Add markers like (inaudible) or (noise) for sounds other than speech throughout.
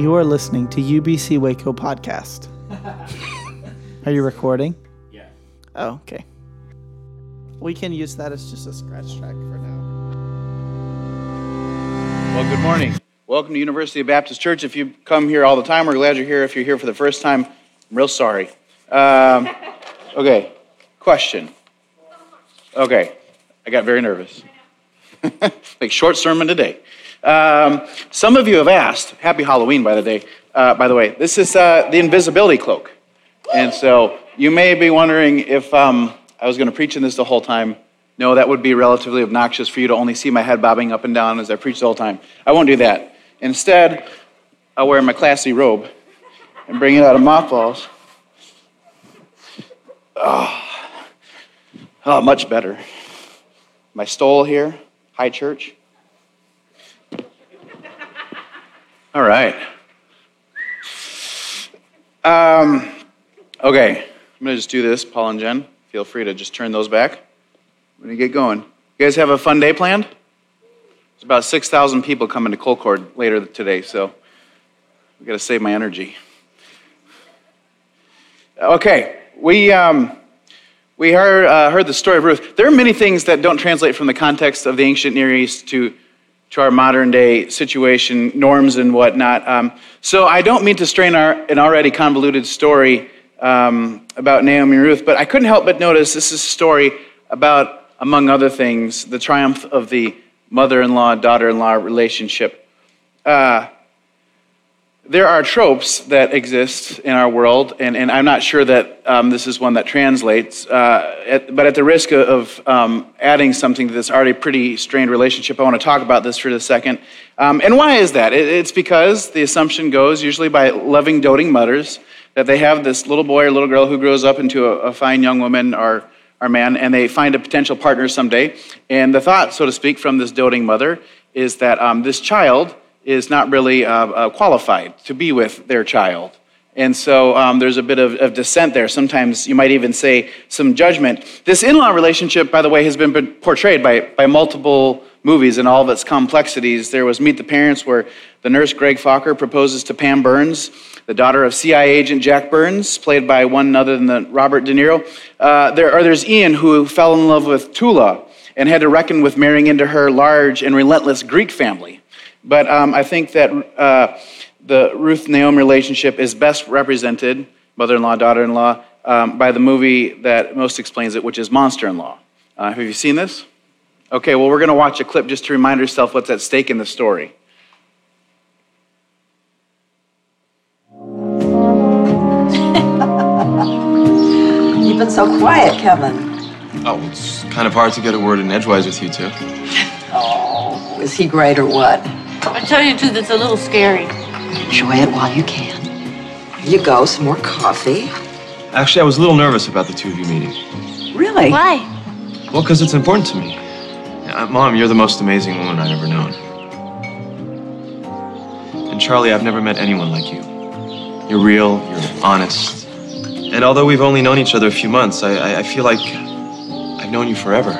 You are listening to UBC Waco podcast. (laughs) Are you recording? Yeah. Oh, okay. We can use that as just a scratch track for now. Well, good morning. Welcome to University of Baptist Church. If you come here all the time, we're glad you're here. If you're here for the first time, I'm real sorry. Um, (laughs) okay, question. Okay, I got very nervous. (laughs) like short sermon today. Um, some of you have asked. Happy Halloween, by the day. Uh, by the way, this is uh, the invisibility cloak, and so you may be wondering if um, I was going to preach in this the whole time. No, that would be relatively obnoxious for you to only see my head bobbing up and down as I preach the whole time. I won't do that. Instead, I'll wear my classy robe and bring it out of mothballs. Oh, oh much better. My stole here, high church. All right. Um, okay, I'm going to just do this. Paul and Jen, feel free to just turn those back. I'm going to get going. You guys have a fun day planned? There's about 6,000 people coming to Colcord later today, so we got to save my energy. Okay, we, um, we heard, uh, heard the story of Ruth. There are many things that don't translate from the context of the ancient Near East to to our modern day situation, norms and whatnot. Um, so I don't mean to strain our, an already convoluted story um, about Naomi Ruth, but I couldn't help but notice this is a story about, among other things, the triumph of the mother in law daughter in law relationship. Uh, there are tropes that exist in our world, and, and I'm not sure that um, this is one that translates, uh, at, but at the risk of um, adding something to this already pretty strained relationship, I want to talk about this for a second. Um, and why is that? It, it's because the assumption goes, usually by loving, doting mothers, that they have this little boy or little girl who grows up into a, a fine young woman or, or man, and they find a potential partner someday. And the thought, so to speak, from this doting mother is that um, this child is not really uh, uh, qualified to be with their child. And so um, there's a bit of, of, dissent there. Sometimes you might even say some judgment. This in law relationship, by the way, has been portrayed by, by multiple movies in all of its complexities. There was Meet the Parents, where the nurse Greg Focker proposes to Pam Byrnes, the daughter of CIA agent Jack Byrnes, played by one other than Robert De Niro. Uh, there, or there's Ian, who fell in love with Toula and had to reckon with marrying into her large and relentless Greek family. But um, I think that uh, the Ruth Naomi relationship is best represented, mother in law, daughter in law, um, by the movie that most explains it, which is Monster in Law. Uh, have you seen this? Okay, well, we're going to watch a clip just to remind ourselves what's at stake in the story. (laughs) You've been so quiet, Kevin. Oh, it's kind of hard to get a word in edgewise with you two. (laughs) Oh, is he great or what? I tell you the that's a little scary. Enjoy it while you can. Here you go, some more coffee. Actually, I was a little nervous about the two of you meeting. Really? Why? Well, because it's important to me. Uh, Mom, you're the most amazing woman I've ever known. And Charlie, I've never met anyone like you. You're real, you're honest. And although we've only known each other a few months, I, I, I feel like I've known you forever.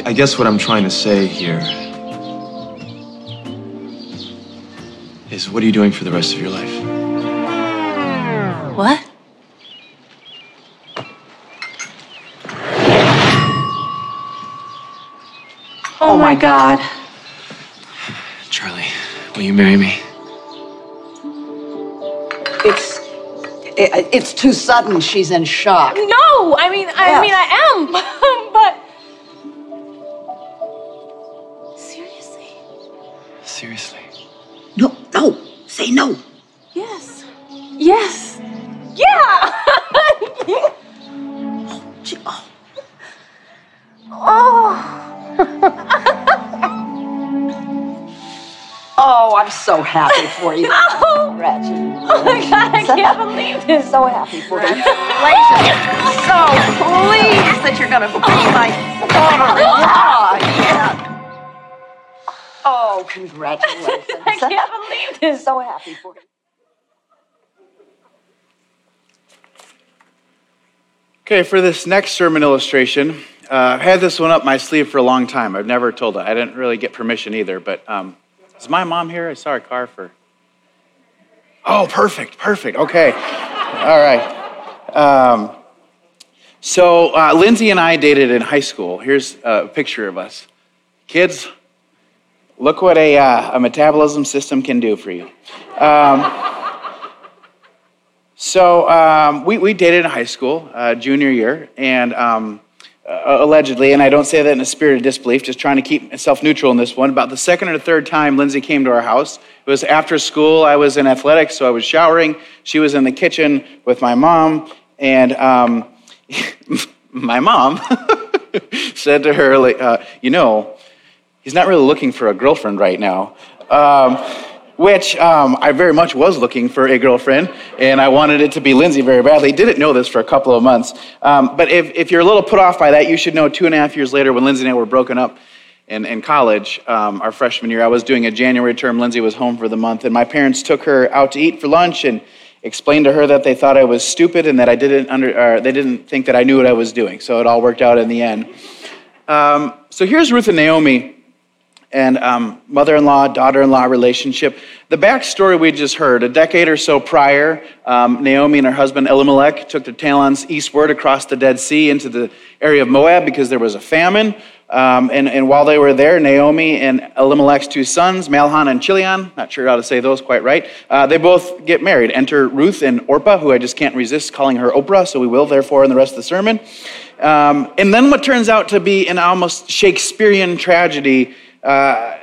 I, I guess what I'm trying to say here is what are you doing for the rest of your life? What? Oh my God. Charlie, will you marry me? It's it, it's too sudden. She's in shock. No, I mean, I Yes. mean, I am, (laughs) happy for you. (laughs) Congratulations. Oh my God, I can't believe this. So happy for you. Congratulations. So pleased that you're going to be my daughter. Yeah, yeah. Oh, congratulations. I can't believe this. So happy for you. Okay, for this next sermon illustration, uh, I've had this one up my sleeve for a long time. I've never told it. I didn't really get permission either, but um, Is my mom here? I saw her car for. Oh, perfect, perfect. Okay. All right. Um, so, uh, Lindsay and I dated in high school. Here's a picture of us. Kids, look what a, uh, a metabolism system can do for you. Um, so, um, we, we dated in high school, uh, junior year, and um, uh, allegedly, and I don't say that in a spirit of disbelief, just trying to keep myself neutral in this one. About the second or third time Lindsay came to our house, it was after school. I was in athletics, so I was showering. She was in the kitchen with my mom, and um, (laughs) my mom (laughs) said to her, like, uh, "You know, he's not really looking for a girlfriend right now." Um, which um, I very much was looking for a girlfriend, and I wanted it to be Lindsay very badly. Didn't know this for a couple of months. Um, but if, if you're a little put off by that, you should know two and a half years later, when Lindsay and I were broken up in, in college, um, our freshman year, I was doing a January term. Lindsay was home for the month, and my parents took her out to eat for lunch and explained to her that they thought I was stupid and that I didn't under, they didn't think that I knew what I was doing. So it all worked out in the end. Um, so here's Ruth and Naomi and um, mother in law, daughter in law relationship. The backstory we just heard a decade or so prior, um, Naomi and her husband Elimelech took their talents eastward across the Dead Sea into the area of Moab because there was a famine. Um, and, and while they were there, Naomi and Elimelech's two sons, Mahlon and Chilion, not sure how to say those quite right, uh, they both get married. Enter Ruth and Orpah, who I just can't resist calling her Oprah, so we will, therefore, in the rest of the sermon. Um, and then what turns out to be an almost Shakespearean tragedy uh,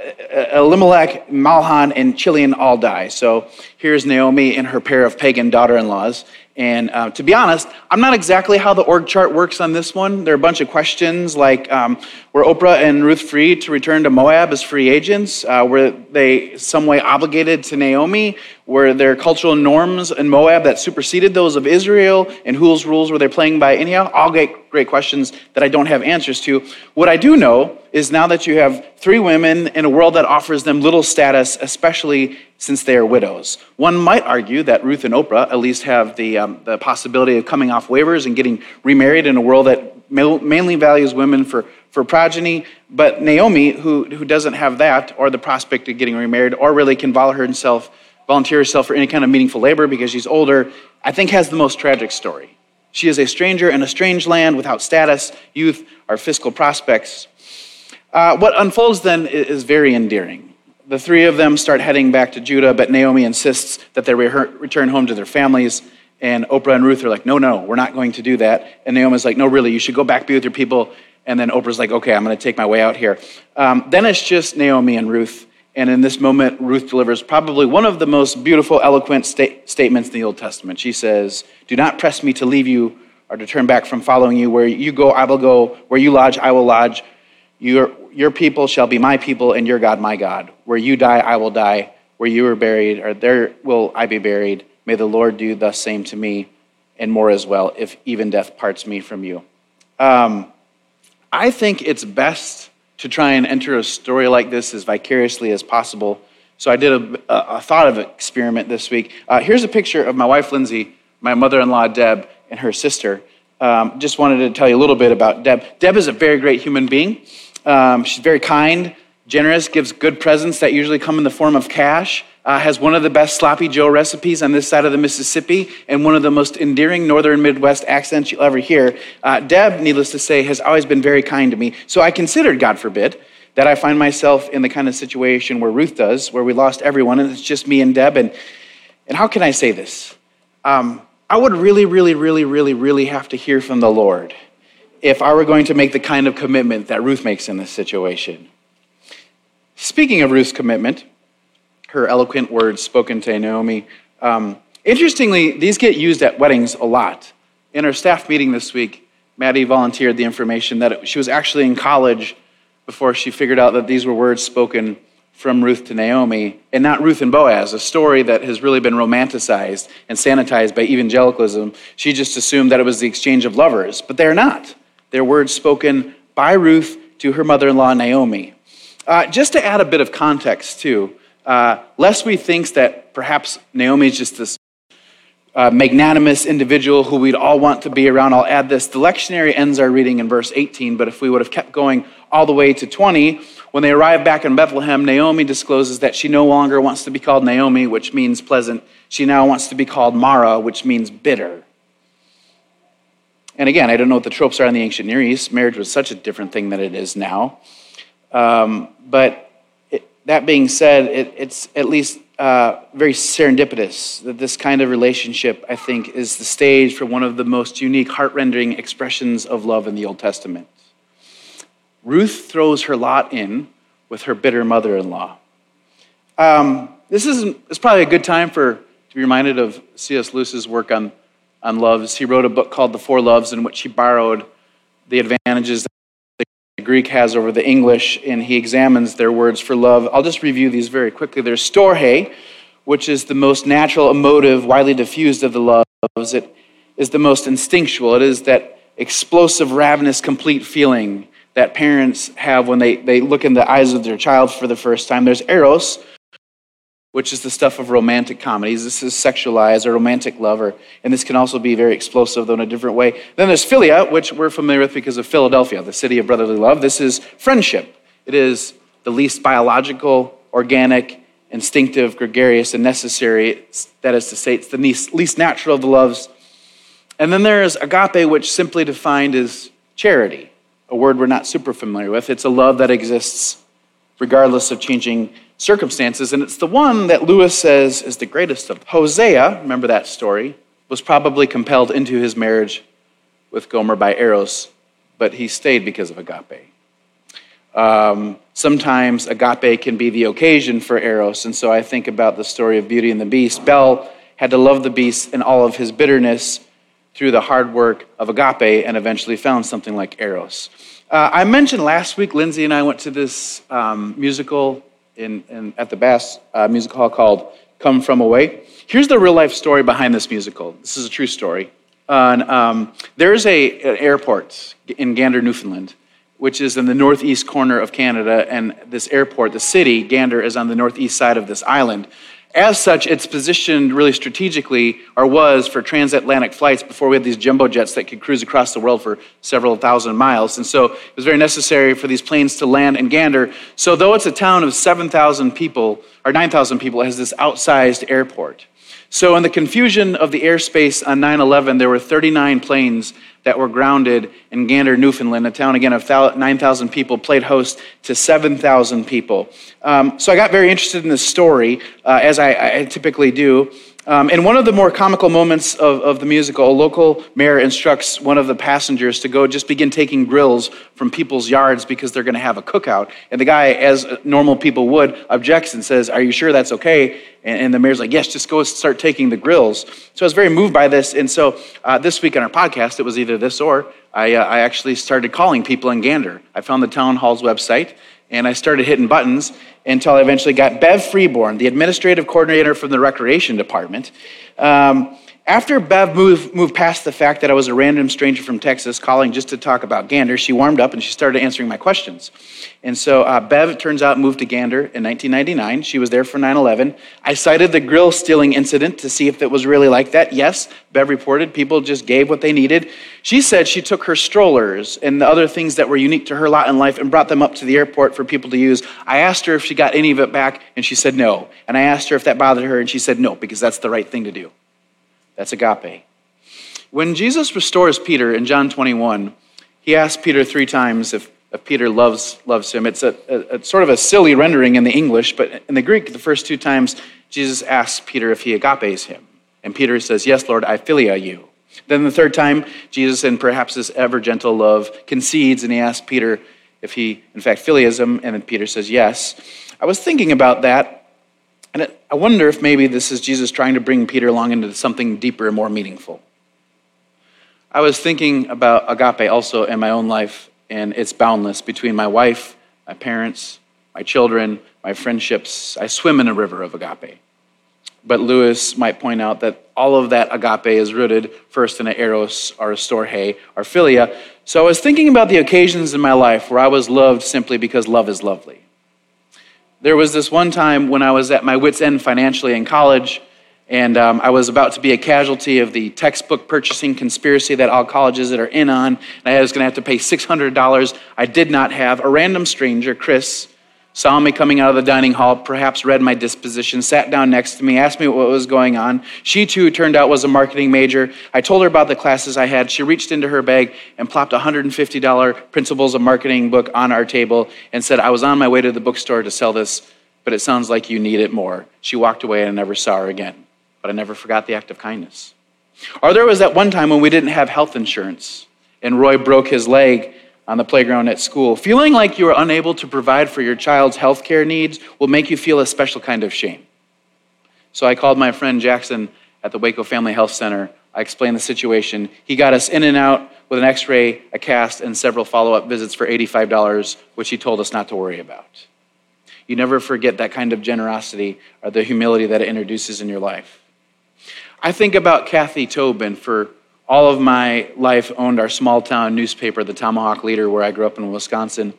Elimelech, Mahlon, and Chilion all die. So here's Naomi and her pair of pagan daughter in laws. And uh, to be honest, I'm not exactly how the org chart works on this one. There are a bunch of questions like um, were Oprah and Ruth free to return to Moab as free agents? Uh, were they some way obligated to Naomi? Were there cultural norms in Moab that superseded those of Israel? And whose rules were they playing by anyhow? All great, great questions that I don't have answers to. What I do know is now that you have three women in a world that offers them little status, especially since they are widows. One might argue that Ruth and Oprah at least have the, um, the possibility of coming off waivers and getting remarried in a world that mainly values women for, for progeny. But Naomi, who, who doesn't have that or the prospect of getting remarried or really can volunteer herself, volunteer herself for any kind of meaningful labor because she's older, I think has the most tragic story. She is a stranger in a strange land without status, youth, or fiscal prospects. Uh, what unfolds then is very endearing the three of them start heading back to Judah, but Naomi insists that they return home to their families. And Oprah and Ruth are like, no, no, we're not going to do that. And Naomi's like, no, really, you should go back, be with your people. And then Oprah's like, okay, I'm going to take my way out here. Um, then it's just Naomi and Ruth. And in this moment, Ruth delivers probably one of the most beautiful, eloquent sta- statements in the Old Testament. She says, Do not press me to leave you or to turn back from following you. Where you go, I will go. Where you lodge, I will lodge. Your, your people shall be my people, and your God my God. Where you die, I will die. Where you are buried, or there will I be buried. May the Lord do the same to me, and more as well, if even death parts me from you. Um, I think it's best to try and enter a story like this as vicariously as possible. So I did a, a thought of experiment this week. Uh, here's a picture of my wife, Lindsay, my mother in law, Deb, and her sister. Um, just wanted to tell you a little bit about Deb. Deb is a very great human being. Um, she's very kind, generous, gives good presents that usually come in the form of cash. Uh, has one of the best sloppy Joe recipes on this side of the Mississippi and one of the most endearing northern Midwest accents you'll ever hear. Uh, Deb, needless to say, has always been very kind to me. So I considered, God forbid, that I find myself in the kind of situation where Ruth does, where we lost everyone and it's just me and Deb. And, and how can I say this? Um, I would really, really, really, really, really have to hear from the Lord if I were going to make the kind of commitment that Ruth makes in this situation. Speaking of Ruth's commitment, her eloquent words spoken to Naomi, um, interestingly, these get used at weddings a lot. In our staff meeting this week, Maddie volunteered the information that she was actually in college before she figured out that these were words spoken from Ruth to Naomi, and not Ruth and Boaz, a story that has really been romanticized and sanitized by evangelicalism. She just assumed that it was the exchange of lovers, but they're not. They're words spoken by Ruth to her mother in law, Naomi. Uh, just to add a bit of context, too, uh, Leslie thinks that perhaps Naomi is just this uh, magnanimous individual who we'd all want to be around. I'll add this. The lectionary ends our reading in verse 18, but if we would have kept going all the way to 20, When they arrive back in Bethlehem, Naomi discloses that she no longer wants to be called Naomi, which means pleasant. She now wants to be called Mara, which means bitter. And again, I don't know what the tropes are in the ancient Near East. Marriage was such a different thing than it is now. Um, but it, that being said, it, it's at least uh, very serendipitous that this kind of relationship, I think, is the stage for one of the most unique, heart rending expressions of love in the Old Testament. Ruth throws her lot in with her bitter mother in law. Um, this is it's probably a good time for to be reminded of C.S. Lewis's work on, on loves. He wrote a book called The Four Loves, in which he borrowed the advantages Greek has over the English, and he examines their words for love. I'll just review these very quickly. There's storge, which is the most natural, emotive, widely diffused of the loves. It is the most instinctual. It is that explosive, ravenous, complete feeling that parents have when they, they look in the eyes of their child for the first time. There's eros, which is the stuff of romantic comedies. This is sexualized or romantic lover, and this can also be very explosive, though in a different way. Then there's philia, which we're familiar with because of Philadelphia, the city of brotherly love. This is friendship. It is the least biological, organic, instinctive, gregarious, and necessary. That is to say, it's the least, natural of the loves. And then there's agape, which simply defined is charity a word we're not super familiar with. It's a love that exists regardless of changing circumstances, and it's the one that Lewis says is the greatest of. Hosea, remember that story, was probably compelled into his marriage with Gomer by Eros, but he stayed because of agape. Um, sometimes agape can be the occasion for Eros, and so I think about the story of Beauty and the Beast. Belle had to love the beast in all of his bitterness through the hard work of agape and eventually found something like Eros. Uh, I mentioned last week, Lindsay and I went to this um, musical in, in, at the Bass uh, Music Hall called Come From Away. Here's the real life story behind this musical. This is a true story. Uh, um, there is a, an airport in Gander, Newfoundland, which is in the northeast corner of Canada, and this airport, the city, Gander, is on the northeast side of this island. As such, it's positioned really strategically, or was, for transatlantic flights before we had these jumbo jets that could cruise across the world for several thousand miles. And so it was very necessary for these planes to land in Gander. So, though it's a town of 7,000 people, or 9,000 people, it has this outsized airport. So, in the confusion of the airspace on 9 11, there were 39 planes that were grounded in Gander, Newfoundland, a town again of 9,000 people, played host to 7,000 people. Um, so I got very interested in this story, uh, as I, I, typically do. Um, in one of the more comical moments of, of the musical, a local mayor instructs one of the passengers to go just begin taking grills from people's yards because they're going to have a cookout. And the guy, as normal people would, objects and says, Are you sure that's okay? And, and the mayor's like, Yes, just go start taking the grills. So I was very moved by this. And so uh, this week on our podcast, it was either this or I, uh, I actually started calling people in Gander. I found the town hall's website and I started hitting buttons until I eventually got Bev Freeborn, the administrative coordinator from the recreation department. Um, after Bev moved, moved past the fact that I was a random stranger from Texas calling just to talk about Gander, she warmed up and she started answering my questions. And so uh, Bev, it turns out, moved to Gander in 1999. She was there for 9 11. I cited the grill stealing incident to see if it was really like that. Yes, Bev reported people just gave what they needed. She said she took her strollers and the other things that were unique to her lot in life and brought them up to the airport for people to use. I asked her if she got any of it back, and she said no. And I asked her if that bothered her, and she said no, because that's the right thing to do. That's agape. When Jesus restores Peter in John 21, he asks Peter three times if, if Peter loves, loves him. It's a, a, a, sort of a silly rendering in the English, but in the Greek, the first two times, Jesus asks Peter if he agapes him. And Peter says, Yes, Lord, I philia you. Then the third time, Jesus, in perhaps his ever gentle love, concedes and he asks Peter if he, in fact, philias him. And then Peter says, Yes. I was thinking about that and it, I wonder if maybe this is Jesus trying to bring Peter along into something deeper and more meaningful. I was thinking about agape also in my own life and its boundless between my wife, my parents, my children, my friendships. I swim in a river of agape. But Lewis might point out that all of that agape is rooted first in an eros or a storge or philia. So I was thinking about the occasions in my life where I was loved simply because love is lovely. There was this one time when I was at my wits' end financially in college, and um, I was about to be a casualty of the textbook purchasing conspiracy that all colleges that are in on. And I was going to have to pay $600 I did not have. A random stranger, Chris, saw me coming out of the dining hall, perhaps read my disposition, sat down next to me, asked me what was going on. She too turned out was a marketing major. I told her about the classes I had. She reached into her bag and plopped a $150 Principles of Marketing book on our table and said, I was on my way to the bookstore to sell this, but it sounds like you need it more. She walked away and I never saw her again. But I never forgot the act of kindness. Or there was that one time when we didn't have health insurance and Roy broke his leg on the playground at school. Feeling like you are unable to provide for your child's health care needs will make you feel a special kind of shame. So I called my friend Jackson at the Waco Family Health Center. I explained the situation. He got us in and out with an x ray, a cast, and several follow up visits for $85, which he told us not to worry about. You never forget that kind of generosity or the humility that it introduces in your life. I think about Kathy Tobin for all of my life owned our small town newspaper, the Tomahawk Leader, where I grew up in Wisconsin.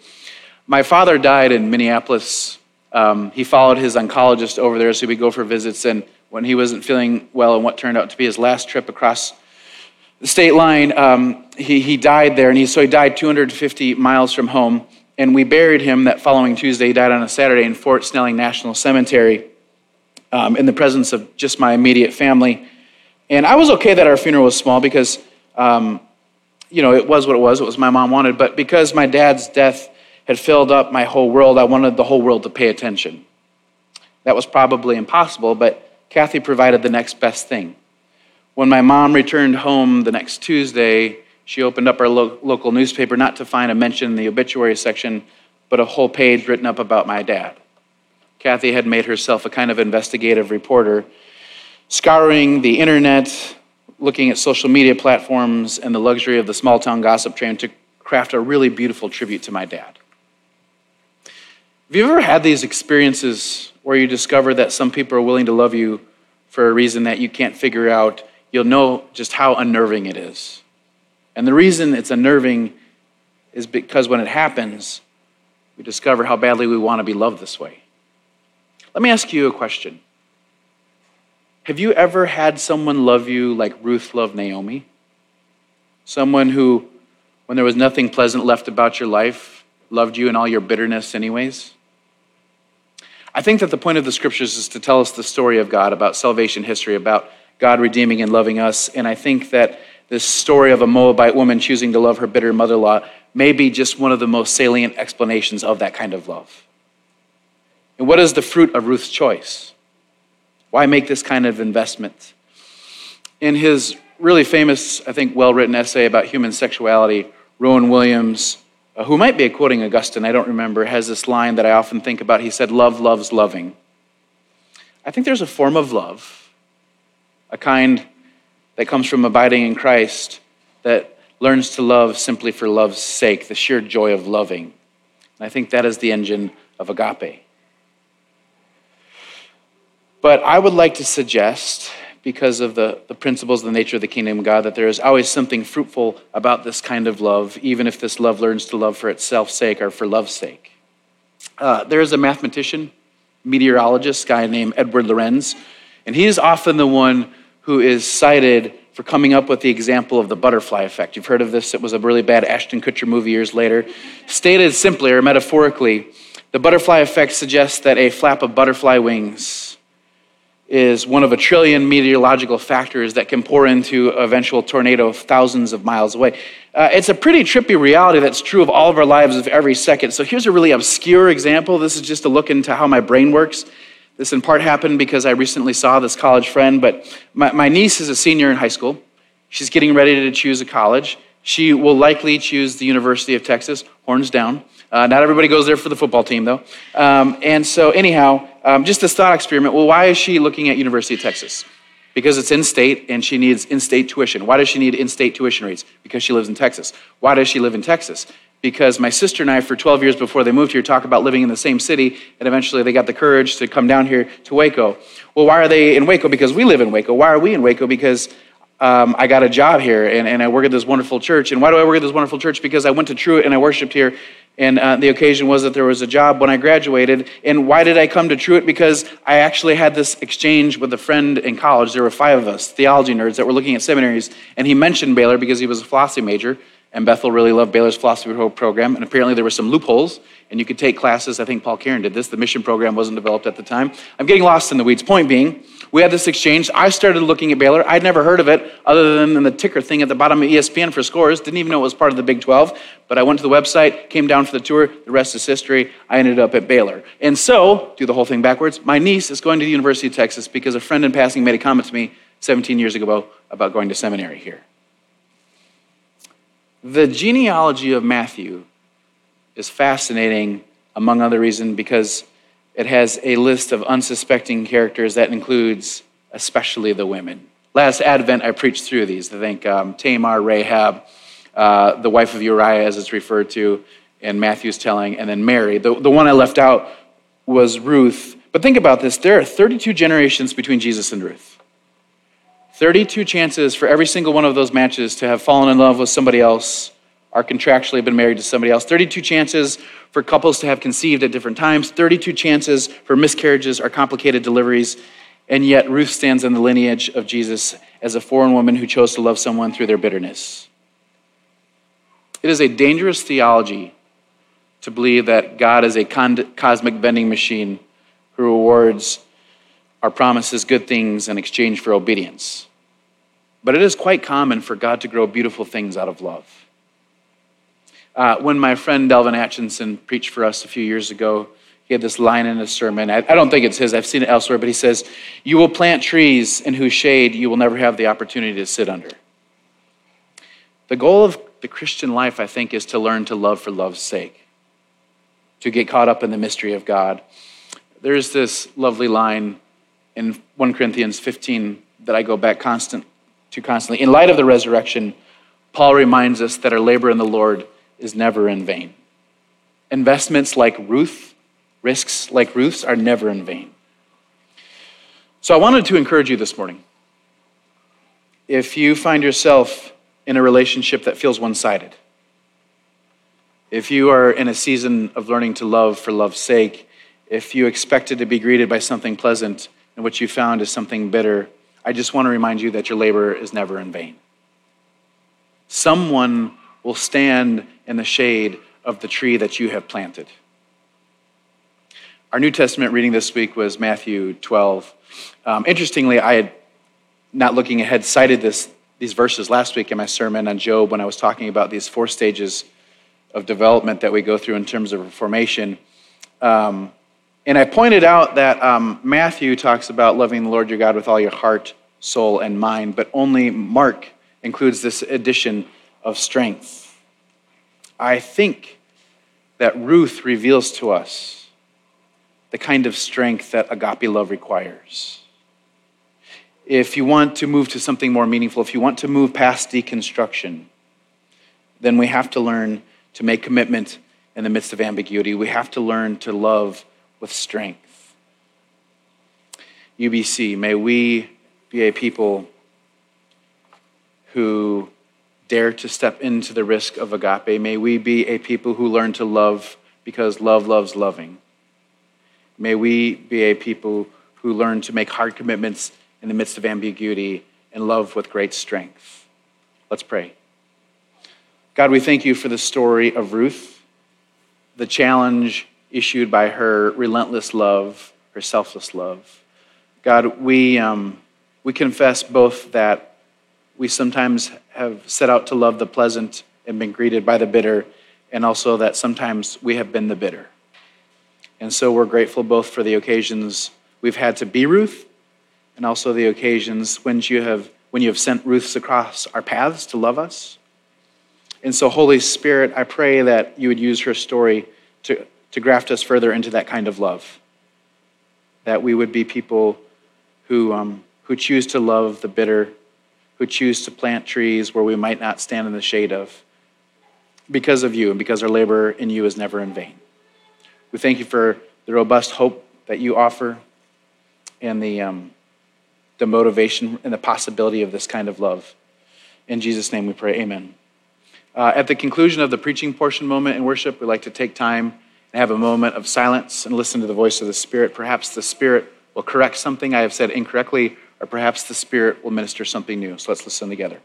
My father died in Minneapolis. Um, he followed his oncologist over there, so we'd go for visits. And when he wasn't feeling well in what turned out to be his last trip across the state line, um, he, he died there. And he, so he died 250 miles from home. And we buried him that following Tuesday. He died on a Saturday in Fort Snelling National Cemetery um, in the presence of just my immediate family. And I was okay that our funeral was small because, um, you know, it was what it was. It was my mom wanted. But because my dad's death had filled up my whole world, I wanted the whole world to pay attention. That was probably impossible, but Kathy provided the next best thing. When my mom returned home the next Tuesday, she opened up our lo- local newspaper not to find a mention in the obituary section, but a whole page written up about my dad. Kathy had made herself a kind of investigative reporter scouring the internet, looking at social media platforms, and the luxury of the small town gossip train to craft a really beautiful tribute to my dad. Have you ever had these experiences where you discover that some people are willing to love you for a reason that you can't figure out? You'll know just how unnerving it is. And the reason it's unnerving is because when it happens, we discover how badly we want to be loved this way. Let me ask you a question have you ever had someone love you like Ruth loved Naomi? Someone who, when there was nothing pleasant left about your life, loved you in all your bitterness, anyways? I think that the point of the scriptures is to tell us the story of God, about salvation history, about God redeeming and loving us. And I think that this story of a Moabite woman choosing to love her bitter mother in law may be just one of the most salient explanations of that kind of love. And what is the fruit of Ruth's choice? Why make this kind of investment? In his really famous, I think, well written essay about human sexuality, Rowan Williams, uh, who might be quoting Augustine, I don't remember, has this line that I often think about. He said, Love loves loving. I think there's a form of love, a kind that comes from abiding in Christ, that learns to love simply for love's sake, the sheer joy of loving. And I think that is the engine of agape. But I would like to suggest, because of the, the principles of the nature of the kingdom of God, that there is always something fruitful about this kind of love, even if this love learns to love for itself sake or for love's sake. Uh, there is a mathematician, meteorologist, guy named Edward Lorenz, and he is often the one who is cited for coming up with the example of the butterfly effect. You've heard of this, it was a really bad Ashton Kutcher movie years later. Stated simply or metaphorically, the butterfly effect suggests that a flap of butterfly wings is one of a trillion meteorological factors that can pour into eventual tornado thousands of miles away. Uh, it's a pretty trippy reality that's true of all of our lives of every second. So here's a really obscure example. This is just a look into how my brain works. This in part happened because I recently saw this college friend, but my, my niece is a senior in high school. She's getting ready to choose a college. She will likely choose the University of Texas, horns down. Uh, not everybody goes there for the football team, though. Um, and so, anyhow, um, just this thought experiment. Well, why is she looking at University of Texas? Because it's in state and she needs in state tuition. Why does she need in state tuition rates? Because she lives in Texas. Why does she live in Texas? Because my sister and I, for 12 years before they moved here, talk about living in the same city, and eventually they got the courage to come down here to Waco. Well, why are they in Waco? Because we live in Waco. Why are we in Waco? Because um, I got a job here and, and I work at this wonderful church. And why do I work at this wonderful church? Because I went to Truett and I worshiped here and uh, the occasion was that there was a job when I graduated. And why did I come to Truett? Because I actually had this exchange with a friend in college. There were five of us, theology nerds, that were looking at seminaries. And he mentioned Baylor because he was a philosophy major. and Bethel really loved Baylor's philosophy program, and apparently there were some loopholes, and you could take classes. I think Paul Karen did this. The mission program wasn't developed at the time. I'm getting lost in the weeds. Point being, we had this exchange. I started looking at Baylor. I'd never heard of it other than the ticker thing at the bottom of ESPN for scores. Didn't even know it was part of the Big 12. But I went to the website, came down for the tour. The rest is history. I ended up at Baylor. And so, do the whole thing backwards. My niece is going to the University of Texas because a friend in passing made a comment to me 17 years ago about going to seminary here. The genealogy of Matthew is fascinating, among other reasons, because it has a list of unsuspecting characters that includes especially the women. Last Advent, I preached through these. I think um, Tamar, Rahab, uh, the wife of Uriah, as it's referred to in Matthew's telling, and then Mary. The, the one I left out was Ruth. But think about this there are 32 generations between Jesus and Ruth. 32 chances for every single one of those matches to have fallen in love with somebody else or contractually been married to somebody else. 32 chances for couples to have conceived at different times. 32 chances for miscarriages or complicated deliveries. And yet, Ruth stands in the lineage of Jesus as a foreign woman who chose to love someone through their bitterness. It is a dangerous theology to believe that God is a cosmic vending machine who rewards our promises good things in exchange for obedience. But it is quite common for God to grow beautiful things out of love. Uh, when my friend Delvin Atchison preached for us a few years ago, he had this line in his sermon. I, I don't think it's his, I've seen it elsewhere, but he says, You will plant trees in whose shade you will never have the opportunity to sit under. The goal of the Christian life, I think, is to learn to love for love's sake, to get caught up in the mystery of God. There's this lovely line in 1 Corinthians 15 that I go back constant, to constantly. In light of the resurrection, Paul reminds us that our labor in the Lord is never in vain. Investments like Ruth, risks like Ruth's, are never in vain. So I wanted to encourage you this morning. If you find yourself in a relationship that feels one sided, if you are in a season of learning to love for love's sake, if you expected to be greeted by something pleasant and what you found is something bitter, I just want to remind you that your labor is never in vain. Someone will stand in the shade of the tree that you have planted. Our New Testament reading this week was Matthew 12. Um, interestingly, I had, not looking ahead, cited this, these verses last week in my sermon on Job when I was talking about these four stages of development that we go through in terms of formation. Um, and I pointed out that um, Matthew talks about loving the Lord your God with all your heart, soul, and mind, but only Mark includes this addition of strength. I think that Ruth reveals to us the kind of strength that agape love requires. If you want to move to something more meaningful, if you want to move past deconstruction, then we have to learn to make commitment in the midst of ambiguity. We have to learn to love with strength. UBC, may we be a people who dare to step into the risk of agape. May we be a people who learn to love because love loves loving. May we be a people who learn to make hard commitments in the midst of ambiguity and love with great strength. Let's pray. God, we thank you for the story of Ruth, the challenge issued by her relentless love, her selfless love. God, we, um, we confess both that we sometimes have set out to love the pleasant and been greeted by the bitter, and also that sometimes we have been the bitter. And so we're grateful both for the occasions we've had to be Ruth, and also the occasions when you have, when you have sent Ruths across our paths to love us. And so, Holy Spirit, I pray that you would use her story to to graft us further into that kind of love. That we would be people who, um, who choose to love the bitter, who choose to plant trees where we might not stand in the shade of, because of you and because our labor in you is never in vain. We thank you for the robust hope that you offer and the, um, the motivation and the possibility of this kind of love. In Jesus' name we pray, amen. Uh, at the conclusion of the preaching portion moment in worship, we like to take time and have a moment of silence and listen to the voice of the Spirit. Perhaps the Spirit will correct something I have said incorrectly, or perhaps the Spirit will minister something new. So let's listen together.